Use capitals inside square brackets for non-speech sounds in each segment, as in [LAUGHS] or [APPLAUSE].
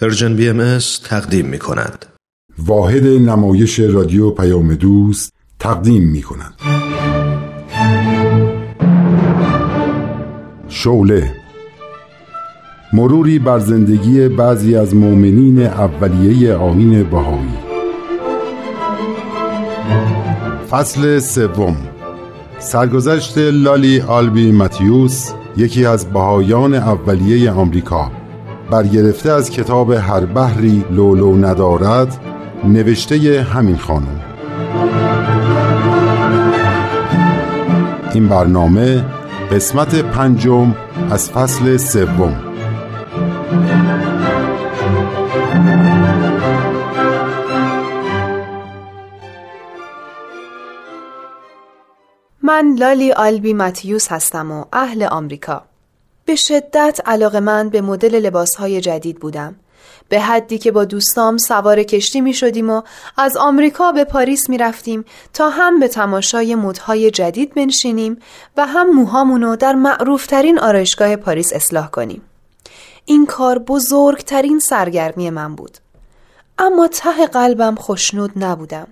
Persian BMS تقدیم می کند. واحد نمایش رادیو پیام دوست تقدیم می کند. شعله مروری بر زندگی بعضی از مؤمنین اولیه آیین بهایی فصل سوم سرگذشت لولی آلبی ماتیوس یکی از بهایان اولیه آمریکا برگرفته از کتاب هر بحری لولو ندارد نوشته همین خانم. این برنامه قسمت پنجم از فصل سوم. من لالی آلبی ماتیوس هستم و اهل آمریکا. به شدت علاقه من به مدل لباس های جدید بودم. به حدی که با دوستام سوار کشتی می شدیم و از آمریکا به پاریس می رفتیم تا هم به تماشای مدهای جدید بنشینیم و هم موهامونو در معروفترین آرایشگاه پاریس اصلاح کنیم. این کار بزرگترین سرگرمی من بود. اما ته قلبم خوشنود نبودم.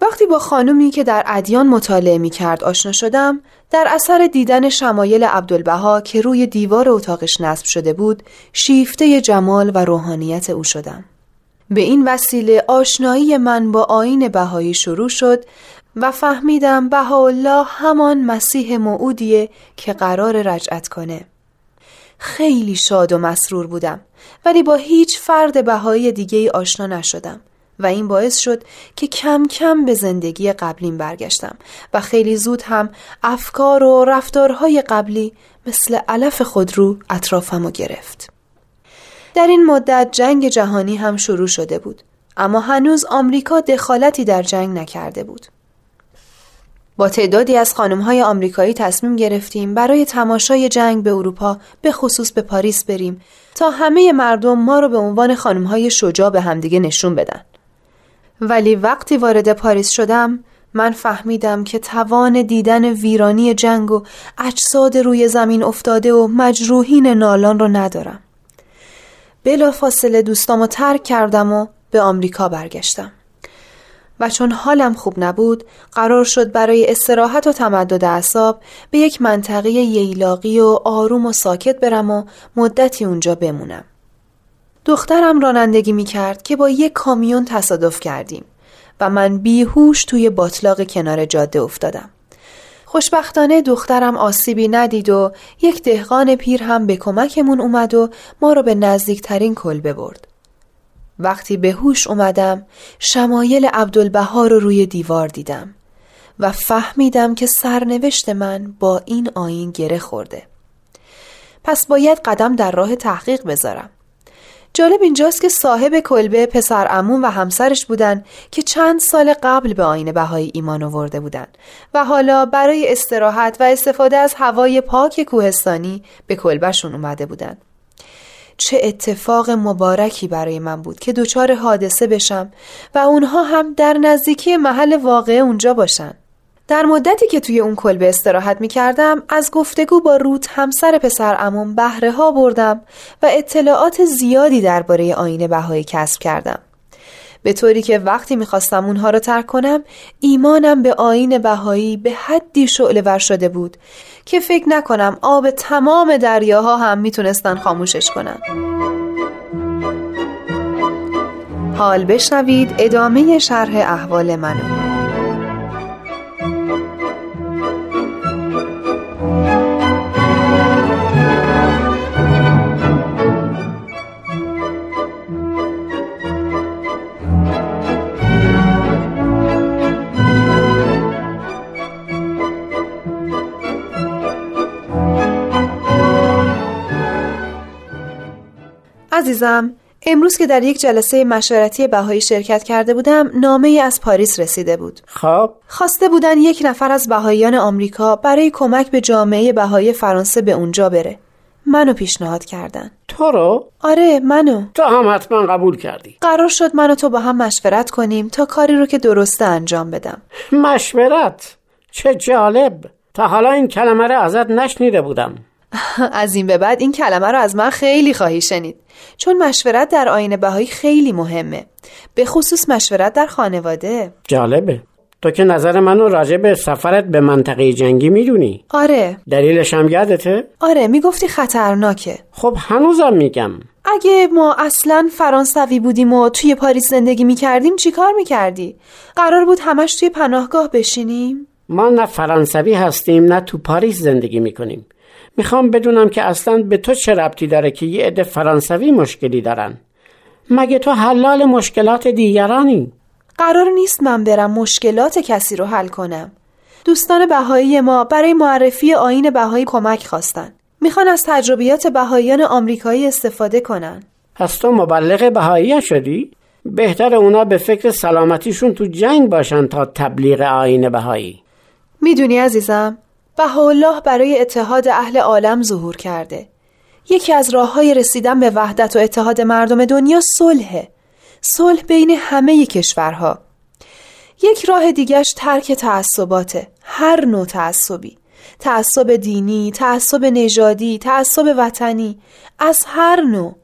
وقتی با خانومی که در ادیان مطالعه می کرد آشنا شدم در اثر دیدن شمایل عبدالبها که روی دیوار اتاقش نصب شده بود شیفته جمال و روحانیت او شدم. به این وسیله آشنایی من با آین بهایی شروع شد و فهمیدم بهاءالله همان مسیح موعودیه که قرار رجعت کنه. خیلی شاد و مسرور بودم ولی با هیچ فرد بهایی دیگه آشنا نشدم. و این باعث شد که کم کم به زندگی قبلیم برگشتم و خیلی زود هم افکار و رفتارهای قبلی مثل علف خودرو اطرافم رو گرفت. در این مدت جنگ جهانی هم شروع شده بود اما هنوز آمریکا دخالتی در جنگ نکرده بود. با تعدادی از های آمریکایی تصمیم گرفتیم برای تماشای جنگ به اروپا به خصوص به پاریس بریم تا همه مردم ما رو به عنوان های شجاع به همدیگه نشون بدن. ولی وقتی وارد پاریس شدم من فهمیدم که توان دیدن ویرانی جنگ و اجساد روی زمین افتاده و مجروحین نالان رو ندارم. بلا فاصله دوستامو ترک کردم و به آمریکا برگشتم. و چون حالم خوب نبود قرار شد برای استراحت و تمدد اعصاب به یک منطقه ییلاقی و آروم و ساکت برم و مدتی اونجا بمونم. دخترم رانندگی می کرد که با یک کامیون تصادف کردیم و من بیهوش توی باطلاق کنار جاده افتادم. خوشبختانه دخترم آسیبی ندید و یک دهقان پیر هم به کمکمون اومد و ما رو به نزدیکترین کلبه برد. وقتی به هوش اومدم شمایل عبدالبها رو روی دیوار دیدم و فهمیدم که سرنوشت من با این آین گره خورده. پس باید قدم در راه تحقیق بذارم. جالب اینجاست که صاحب کلبه پسر امون و همسرش بودن که چند سال قبل به آین بهایی ایمان آورده بودن و حالا برای استراحت و استفاده از هوای پاک کوهستانی به کلبهشون اومده بودن. چه اتفاق مبارکی برای من بود که دچار حادثه بشم و اونها هم در نزدیکی محل واقع اونجا باشن. در مدتی که توی اون کلبه استراحت می کردم از گفتگو با روت همسر پسر امون بهره ها بردم و اطلاعات زیادی درباره آین بهایی کسب کردم. به طوری که وقتی می‌خواستم اونها رو ترک کنم ایمانم به آین بهایی به حدی شعله ور شده بود که فکر نکنم آب تمام دریاها هم می‌تونستن خاموشش کنن حال بشنوید ادامه شرح احوال منو عزیزم امروز که در یک جلسه مشورتی بهایی شرکت کرده بودم نامه ای از پاریس رسیده بود. خب. خواسته بودن یک نفر از بهاییان آمریکا برای کمک به جامعه بهایی فرانسه به اونجا بره. منو پیشنهاد کردن. تو رو؟ آره منو. تو هم حتما قبول کردی. قرار شد منو تو با هم مشورت کنیم تا کاری رو که درسته انجام بدم. مشورت؟ چه جالب. تا حالا این کلمه رو ازت نشنیده بودم. [LAUGHS] از این به بعد این کلمه رو از من خیلی خواهی شنید. چون مشورت در آین بهایی خیلی مهمه. به خصوص مشورت در خانواده. جالبه. تو که نظر منو راجع به سفرت به منطقه جنگی می‌دونی. آره. دلیلش هم یادته؟ آره می‌گفتی خطرناکه. خب هنوزم میگم. اگه ما اصلا فرانسوی بودیم و توی پاریس زندگی می‌کردیم چیکار می‌کردی؟ قرار بود همش توی پناهگاه بشینیم؟ ما نه فرانسوی هستیم نه تو پاریس زندگی می‌کنیم. می‌خوام بدونم که اصلا به تو چه ربطی داره که یه عده فرانسوی مشکلی دارن. مگه تو حلال مشکلات دیگرانی؟ قرار نیست من برم مشکلات کسی رو حل کنم. دوستان بهایی ما برای معرفی آین بهایی کمک خواستن. می‌خوان از تجربیات بهاییان آمریکایی استفاده کنن. پس تو مبلغ بهایی شدی؟ بهتر اونا به فکر سلامتیشون تو جنگ باشن تا تبلیغ آین بهایی. می‌دونی عزیزم بهاءالله برای اتحاد اهل عالم ظهور کرده. یکی از راه های رسیدن به وحدت و اتحاد مردم دنیا صلحه. صلح بین همه کشورها. یک راه دیگش ترک تعصباته. هر نوع تعصبی. تعصب دینی، تعصب نژادی، تعصب وطنی. از هر نوع.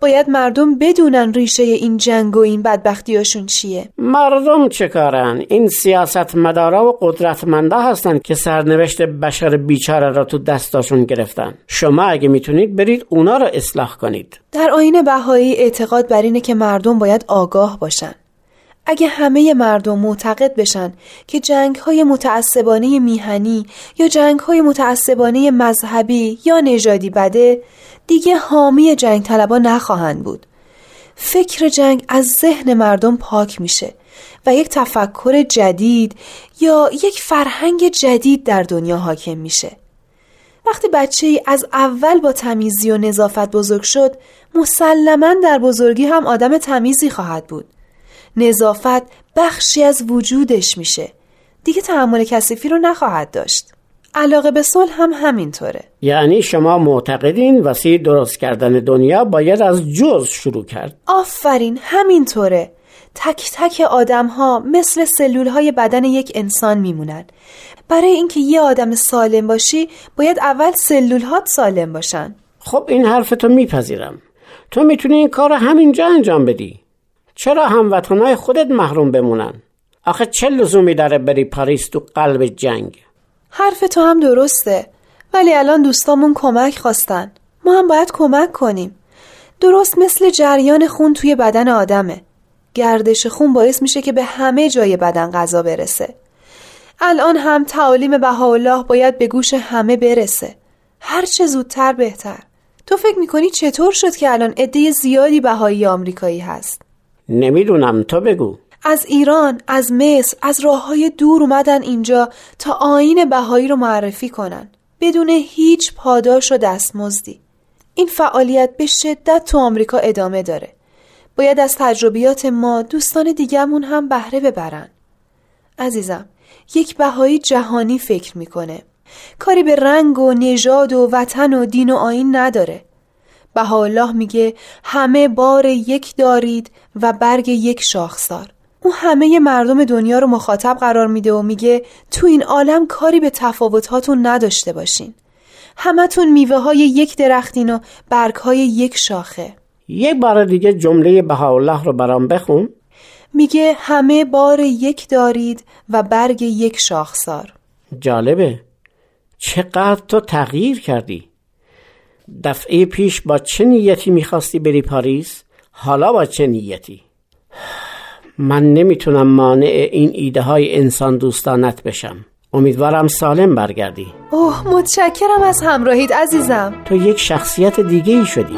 باید مردم بدونن ریشه این جنگ و این بدبختیاشون چیه. مردم چه کارن؟ این سیاست مدارا و قدرتمندا هستن که سرنوشت بشر بیچاره را تو دستاشون گرفتن. شما اگه می‌تونید برید اونا را اصلاح کنید. در آین بهایی اعتقاد بر اینه که مردم باید آگاه باشن. اگه همه مردم معتقد بشن که جنگ های متعصبانه میهنی یا جنگ های متعصبانه مذهبی یا نژادی بده دیگه حامی جنگ طلبا نخواهند بود. فکر جنگ از ذهن مردم پاک میشه و یک تفکر جدید یا یک فرهنگ جدید در دنیا حاکم میشه. وقتی بچه ای از اول با تمیزی و نظافت بزرگ شد مسلما در بزرگی هم آدم تمیزی خواهد بود. نظافت بخشی از وجودش میشه. دیگه تحمل کثیفی رو نخواهد داشت. علاقه به صلح هم همینطوره. یعنی شما معتقدین وسیع درست کردن دنیا باید از جز شروع کرد. آفرین همینطوره. تک تک آدم ها مثل سلول های بدن یک انسان میمونن. برای اینکه یه آدم سالم باشی باید اول سلول هات سالم باشن. خب این حرف تو میپذیرم. تو می‌تونی این کار همینجا انجام بدی. چرا هموطنهای خودت محروم بمونن؟ آخه چه لزومی داره بری پاریس تو قلب جنگ؟ حرف تو هم درسته. ولی الان دوستامون کمک خواستن. ما هم باید کمک کنیم. درست مثل جریان خون توی بدن آدمه. گردش خون باعث میشه که به همه جای بدن غذا برسه. الان هم تعالیم بهاءالله باید به گوش همه برسه. هر چه زودتر بهتر. تو فکر می‌کنی چطور شد که الان عده زیادی بهایی آمریکایی هست؟ نمی‌دونم تو بگو. از ایران، از مصر، از راه های دور اومدن اینجا تا آین بهایی رو معرفی کنن بدون هیچ پاداش و دستمزدی. این فعالیت به شدت تو آمریکا ادامه داره. باید از تجربیات ما دوستان دیگرمون هم بهره ببرن. عزیزم، یک بهایی جهانی فکر می‌کنه. کاری به رنگ و نژاد و وطن و دین و آین نداره. بهاءالله میگه همه بار یک دارید و برگ یک شاخسار. او همه مردم دنیا رو مخاطب قرار میده و میگه تو این عالم کاری به تفاوتاتون نداشته باشین. همتون میوه های یک درختین و برگ های یک شاخه. یک بار دیگه جمله بهاءالله رو برام بخون. میگه همه بار یک دارید و برگ یک شاخسار. جالبه. چقدر تو تغییر کردی. دفعه پیش با چه نیتی می‌خواستی بری پاریس؟ حالا با چه نیتی؟ من نمی‌تونم مانع این ایده های انسان دوستانت بشم. امیدوارم سالم برگردی. اوه متشکرم از همراهید عزیزم. تو یک شخصیت دیگه ای شدی.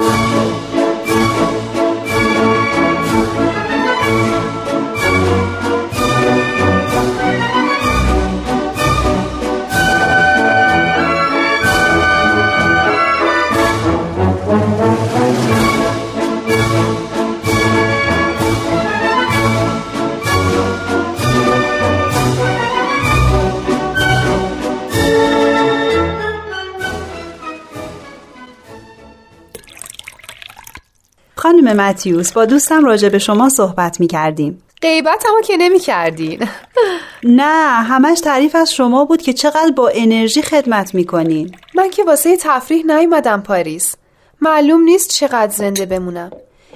خانم متیوس با دوستم راجع به شما صحبت می کردیم. غیبت اما که نمی کردین [LAUGHS] نه همش تعریف از شما بود که چقدر با انرژی خدمت می‌کنین. من که واسه تفریح نیومدم پاریس. معلوم نیست چقدر زنده بمونم.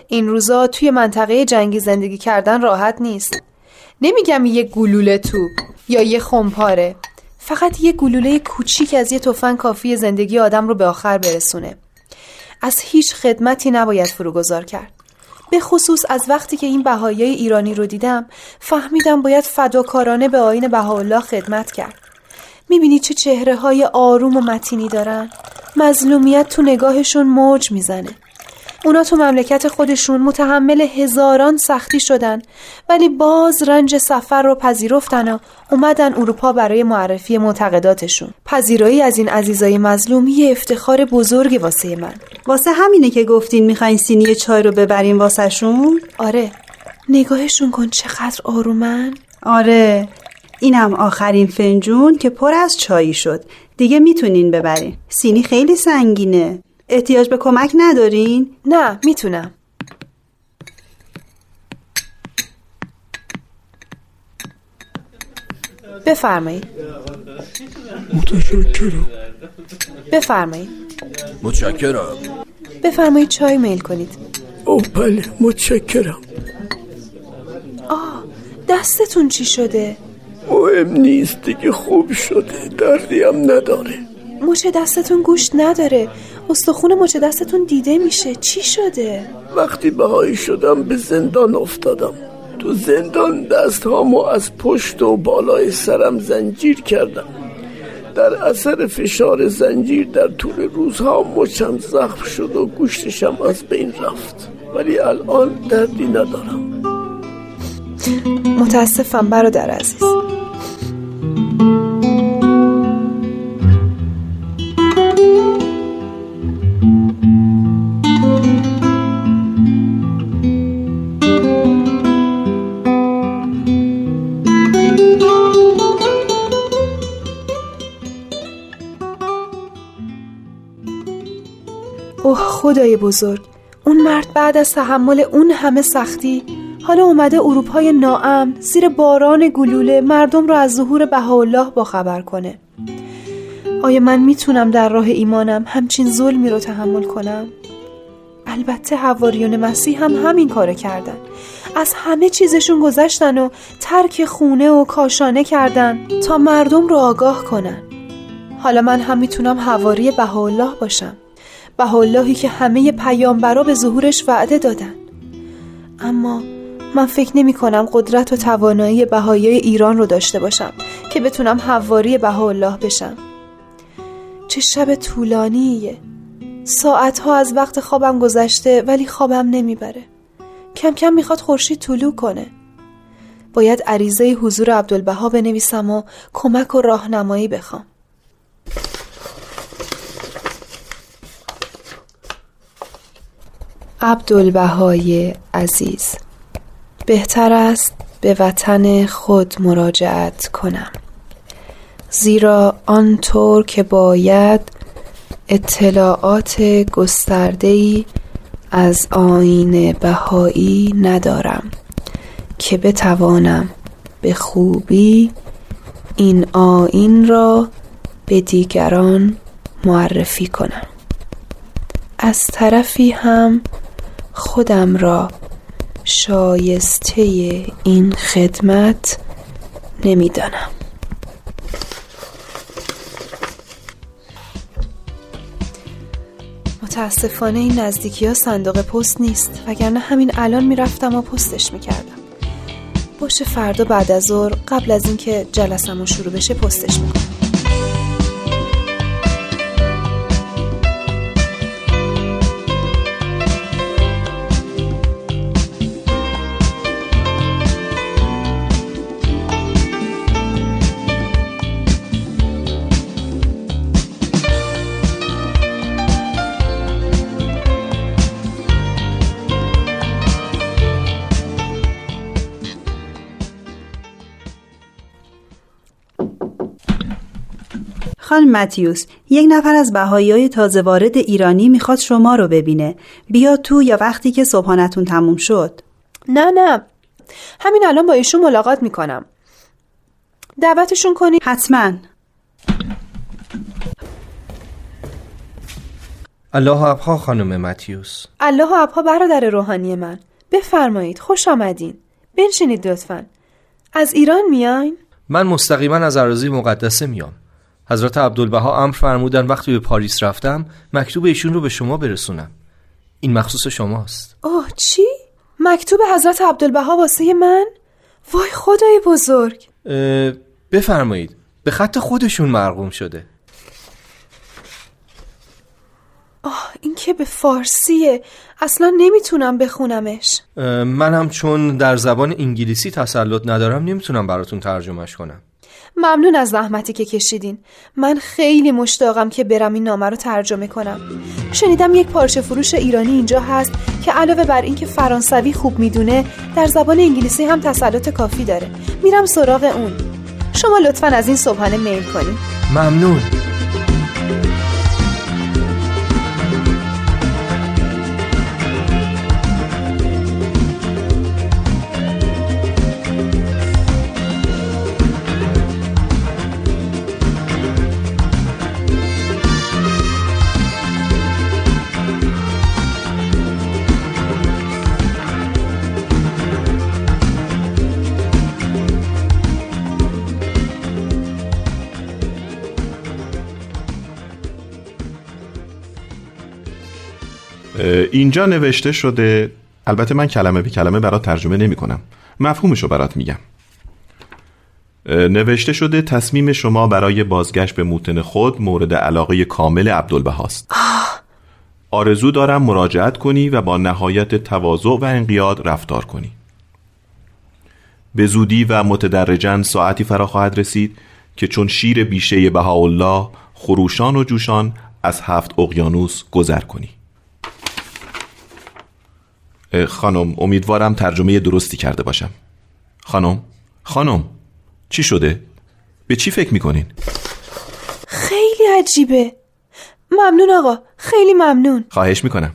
این روزا توی منطقه جنگی زندگی کردن راحت نیست. نمیگم یه گلوله توپ یا یه خمپاره. فقط یه گلوله کوچیک از یه تفنگ کافی زندگی آدم رو به آخر برسونه. از هیچ خدمتی نباید فروگذار کرد. به خصوص از وقتی که این بهایی ایرانی رو دیدم فهمیدم باید فداکارانه به آین بهاءالله خدمت کرد. می‌بینی چه چهره های آروم و متینی دارن؟ مظلومیت تو نگاهشون موج می‌زنه. اونا تو مملکت خودشون متحمل هزاران سختی شدن ولی باز رنج سفر رو پذیرفتن و اومدن اروپا برای معرفی معتقداتشون. پذیرایی از این عزیزای مظلوم یه افتخار بزرگی واسه من. واسه همینه که گفتین می‌خواین سینی چای رو ببرین واسه شون؟ آره. نگاهشون کن چقدر آرومن. آره. اینم آخرین فنجون که پر از چایی شد. دیگه می‌تونین ببرین. سینی خیلی سنگینه. احتیاج به کمک ندارین؟ نه می‌تونم. بفرمایید. متشکرم. بفرمایید. متشکرم. بفرمایید چای میل کنید. او بله متشکرم. آه دستتون چی شده؟ مهم نیست دیگه خوب شده دردی هم نداره. مچ دستتون گوشت نداره. استخون مچ دستتون دیده میشه. چی شده؟ وقتی بهایی شدم به زندان افتادم. تو زندان دست هامو از پشت و بالای سرم زنجیر کردم. در اثر فشار زنجیر در طول روزها مچم زخم شد و گوشتشم از بین رفت. ولی الان دردی ندارم. متاسفم برادر عزیز. خدای بزرگ. اون مرد بعد از تحمل اون همه سختی حالا اومده اروپای ناام زیر باران گلوله مردم رو از ظهور بهاءالله با خبر کنه. آیا من می‌تونم در راه ایمانم همچین ظلمی رو تحمل کنم؟ البته حواریون مسیح هم همین کارو کردن. از همه چیزشون گذشتن و ترک خونه و کاشانه کردن تا مردم رو آگاه کنن. حالا من هم می‌تونم حواری بهاءالله باشم. بهاءاللهی که همه پیامبرا به ظهورش وعده دادن اما من فکر نمی کنم قدرت و توانایی بهایی ایران رو داشته باشم که بتونم حواری بهاءالله بشم. چه شب طولانیه. ساعتها از وقت خوابم گذشته ولی خوابم نمی‌بره کم کم می‌خواد خورشید طلوع کنه. باید عریضه حضور عبدالبها بنویسم و کمک و راهنمایی بخوام. عبدالبهای عزیز. بهتر است به وطن خود مراجعت کنم. زیرا آنطور که باید اطلاعات گسترده‌ای از آین بهایی ندارم که بتوانم به خوبی این آین را به دیگران معرفی کنم. از طرفی هم خودم را شایسته این خدمت نمی‌دانم. متاسفانه این نزدیکی ها صندوق پست نیست وگرنه همین الان می‌رفتم و پستش می‌کردم. باشه فردا بعد از ظهر قبل از اینکه جلسمون شروع بشه پستش می‌کنم. خانم متیوس یک نفر از بهایی های تازه وارد ایرانی می‌خواد شما رو ببینه. بیا تو یا وقتی که صبحانتون تموم شد. نه نه. همین الان با ایشون ملاقات می‌کنم. دعوتشون کنی؟ حتما. الله ابها خانم متیوس. الله و ابها برادر روحانی من. بفرمایید خوش آمدین. بنشینید لطفا. از ایران میاین؟ من مستقیما از اراضی مقدسه میام. حضرت عبدالبها امر فرمودن وقتی به پاریس رفتم مکتوب ایشون رو به شما برسونم. این مخصوص شماست. اوه چی؟ مکتوب حضرت عبدالبها واسه من؟ وای خدای بزرگ! بفرمایید به خط خودشون مرقوم شده. آه این که به فارسیه. اصلا نمی‌تونم بخونمش. منم چون در زبان انگلیسی تسلط ندارم نمی‌تونم براتون ترجمهش کنم. ممنون از زحمتی که کشیدین. من خیلی مشتاقم که برم این نامه رو ترجمه کنم. شنیدم یک پارچه فروش ایرانی اینجا هست که علاوه بر اینکه فرانسوی خوب می‌دونه در زبان انگلیسی هم تسلط کافی داره. میرم سراغ اون. شما لطفا از این صبحانه میل کنید ممنون. اینجا نوشته شده البته من کلمه به کلمه برات ترجمه نمی کنم مفهومشو برات میگم. نوشته شده تصمیم شما برای بازگشت به موتن خود مورد علاقه کامل عبدالبهاست آرزو دارم مراجعت کنی و با نهایت تواضع و انقیاد رفتار کنی. به زودی و متدرجا ساعتی فرا خواهد رسید که چون شیر بیشه بهاءالله خروشان و جوشان از هفت اقیانوس گذر کنی. خانم امیدوارم ترجمه درستی کرده باشم. خانم خانم چی شده؟ به چی فکر می‌کنین؟ خیلی عجیبه. ممنون آقا خیلی ممنون. خواهش می‌کنم.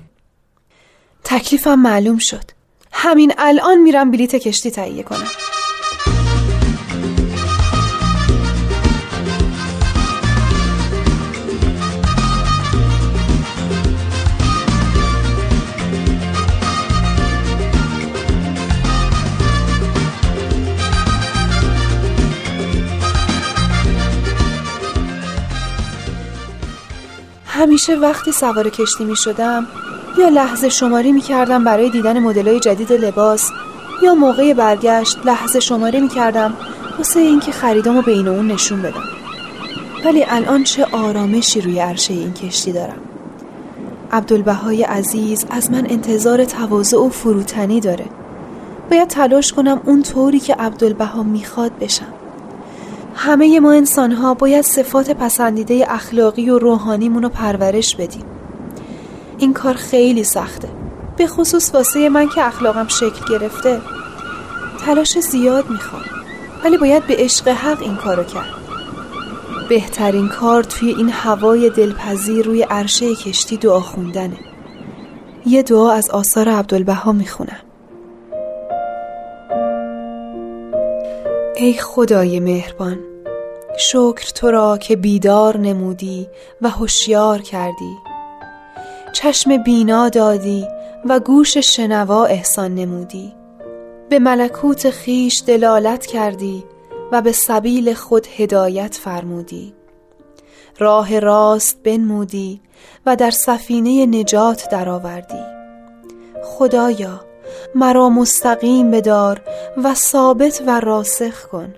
تکلیفم معلوم شد. همین الان میرم بلیت کشتی تهیه کنم. همیشه وقتی سوار کشتی می شدم یا لحظه شماری می کردم برای دیدن مدلای جدید لباس یا موقع برگشت لحظه شماری می کردم واسه اینکه خریدامو بین اون نشون بدم. ولی الان چه آرامشی روی عرشه این کشتی دارم. عبدالبهای عزیز از من انتظار تواضع و فروتنی داره. باید تلاش کنم اون طوری که عبدالبها می‌خواد بشم. همه ما انسان ها باید صفات پسندیده اخلاقی و روحانیمون رو پرورش بدیم. این کار خیلی سخته. به خصوص واسه من که اخلاقم شکل گرفته. تلاش زیاد می‌خوام. ولی باید به عشق حق این کارو کرد. بهترین کار توی این هوای دلپذیر روی عرشه کشتی دعا خوندنه. یه دعا از آثار عبدالبها می‌خونم. ای خدای مهربان. شکر تو را که بیدار نمودی و هوشیار کردی. چشم بینا دادی و گوش شنوا احسان نمودی. به ملکوت خیش دلالت کردی و به سبیل خود هدایت فرمودی. راه راست بنمودی و در سفینه نجات درآوردی. خدایا مرا مستقیم بدار و ثابت و راسخ کن.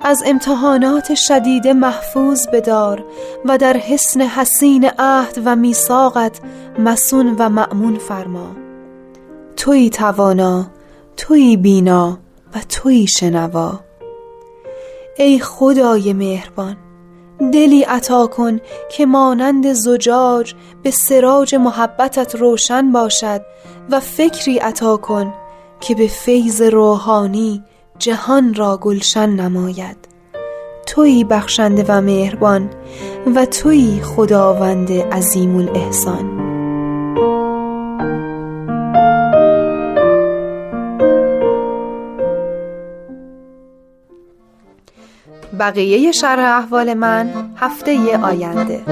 از امتحانات شدید محفوظ بدار و در حسن حسین عهد و میثاقت مسون و مأمون فرما. توی توانا توی بینا و توی شنوا. ای خدای مهربان دلی عطا کن که مانند زجاج به سراج محبتت روشن باشد و فکری عطا کن که به فیض روحانی جهان را گلشن نماید. توی بخشنده و مهربان و توی خداوند عظیم الاحسان. بقیه شرح احوال من هفته آینده.